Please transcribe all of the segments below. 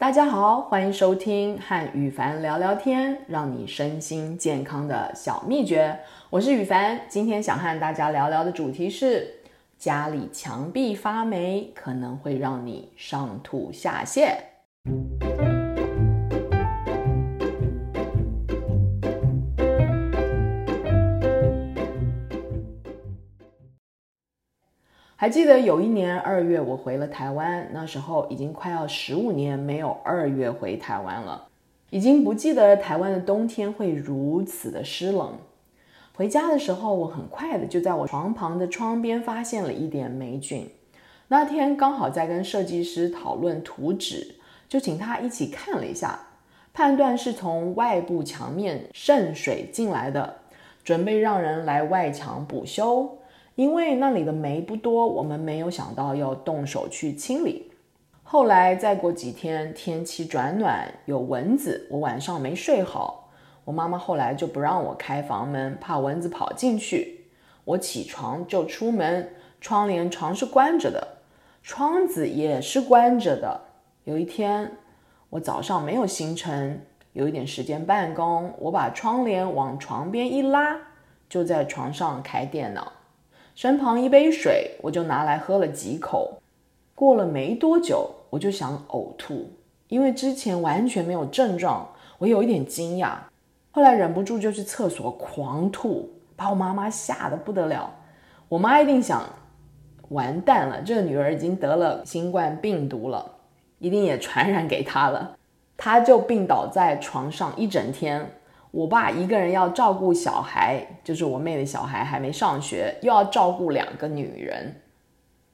大家好，欢迎收听和宇凡聊聊天，让你身心健康的小秘诀。我是宇凡，今天想和大家聊聊的主题是：家里墙壁发霉可能会让你上吐下泻。还记得有一年二月，我回了台湾，那时候已经快要十五年没有二月回台湾了，已经不记得台湾的冬天会如此的湿冷。回家的时候，我很快的就在我床旁的窗边发现了一点霉菌。那天刚好在跟设计师讨论图纸，就请他一起看了一下，判断是从外部墙面渗水进来的，准备让人来外墙补修。因为那里的煤不多，我们没有想到要动手去清理。后来再过几天，天气转暖，有蚊子，我晚上没睡好。我妈妈后来就不让我开房门，怕蚊子跑进去。我起床就出门，窗帘常是关着的，窗子也是关着的。有一天，我早上没有行程，有一点时间办公，我把窗帘往床边一拉，就在床上开电脑。身旁一杯水，我就拿来喝了几口。过了没多久，我就想呕吐，因为之前完全没有症状，我有一点惊讶。后来忍不住就去厕所狂吐，把我妈妈吓得不得了。我妈一定想，完蛋了，这个女儿已经得了新冠病毒了，一定也传染给她了。她就病倒在床上一整天。我爸一个人要照顾小孩，就是我妹的小孩还没上学，又要照顾两个女人。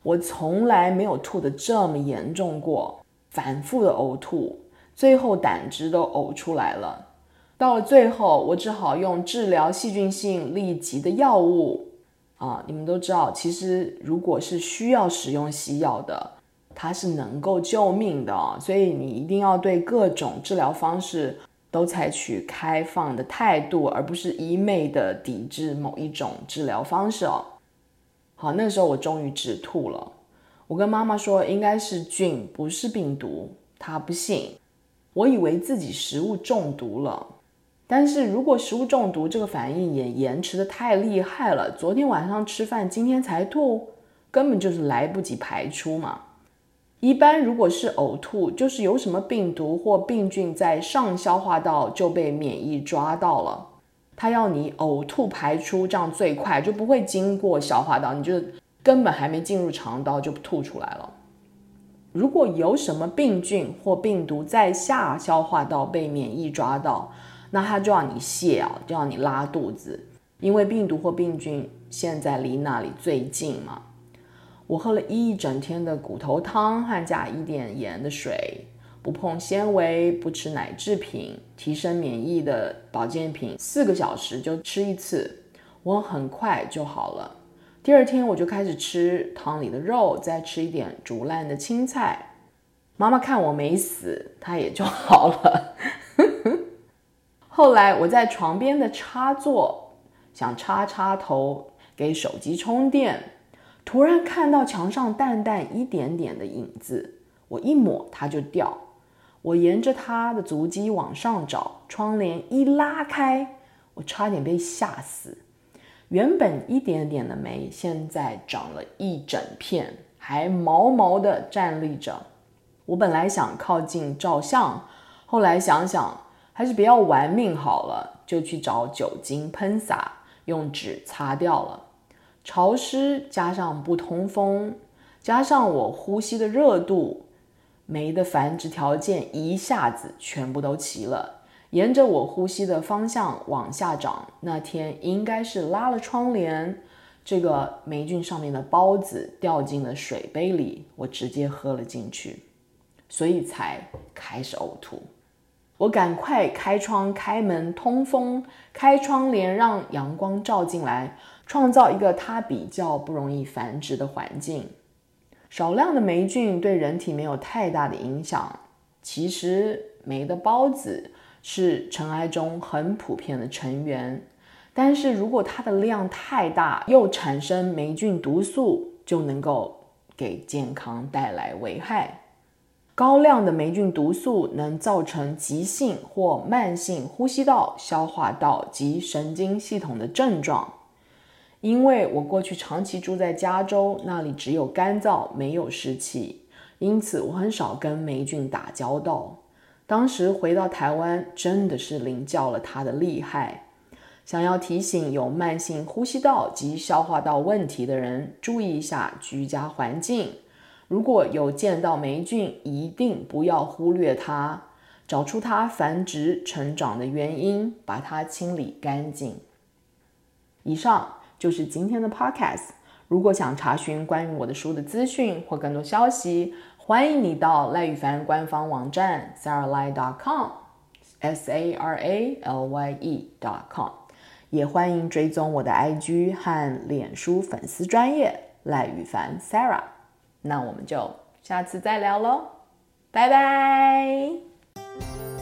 我从来没有吐得这么严重过，反复的呕吐，最后胆汁都呕出来了。到了最后，我只好用治疗细菌性痢疾的药物。啊，你们都知道，其实如果是需要使用西药的，它是能够救命的，所以你一定要对各种治疗方式。都采取开放的态度，而不是一昧的抵制某一种治疗方式哦。好，那时候我终于止吐了。我跟妈妈说应该是菌，不是病毒。她不信，我以为自己食物中毒了。但是如果食物中毒，这个反应也延迟的太厉害了。昨天晚上吃饭，今天才吐，根本就是来不及排出嘛。一般如果是呕吐，就是有什么病毒或病菌在上消化道就被免疫抓到了，它要你呕吐排出，这样最快就不会经过消化道，你就根本还没进入肠道就吐出来了。如果有什么病菌或病毒在下消化道被免疫抓到，那它就要你泻啊，就要你拉肚子，因为病毒或病菌现在离那里最近嘛。我喝了一整天的骨头汤和加一点盐的水，不碰纤维，不吃奶制品，提升免疫的保健品，四个小时就吃一次，我很快就好了。第二天我就开始吃汤里的肉，再吃一点煮烂的青菜。妈妈看我没死，她也就好了。后来我在床边的插座想插插头给手机充电。突然看到墙上淡淡一点点的影子，我一抹它就掉。我沿着它的足迹往上找，窗帘一拉开，我差点被吓死。原本一点点的霉，现在长了一整片，还毛毛的站立着。我本来想靠近照相，后来想想还是不要玩命好了，就去找酒精喷洒，用纸擦掉了。潮湿加上不通风，加上我呼吸的热度，霉的繁殖条件一下子全部都齐了。沿着我呼吸的方向往下长，那天应该是拉了窗帘，这个霉菌上面的孢子掉进了水杯里，我直接喝了进去，所以才开始呕吐。我赶快开窗、开门通风，开窗帘让阳光照进来。创造一个它比较不容易繁殖的环境，少量的霉菌对人体没有太大的影响。其实霉的孢子是尘埃中很普遍的成员，但是如果它的量太大，又产生霉菌毒素，就能够给健康带来危害。高量的霉菌毒素能造成急性或慢性呼吸道、消化道及神经系统的症状。因为我过去长期住在加州，那里只有干燥，没有湿气，因此我很少跟霉菌打交道。当时回到台湾，真的是领教了它的厉害。想要提醒有慢性呼吸道及消化道问题的人，注意一下居家环境。如果有见到霉菌，一定不要忽略它，找出它繁殖成长的原因，把它清理干净。以上。就是今天的 podcast。如果想查询关于我的书的资讯或更多消息，欢迎你到赖宇凡官方网站 sarahlye.com，s a r a l y e dot com。也欢迎追踪我的 IG 和脸书粉丝专页赖宇凡 Sarah。那我们就下次再聊喽，拜拜。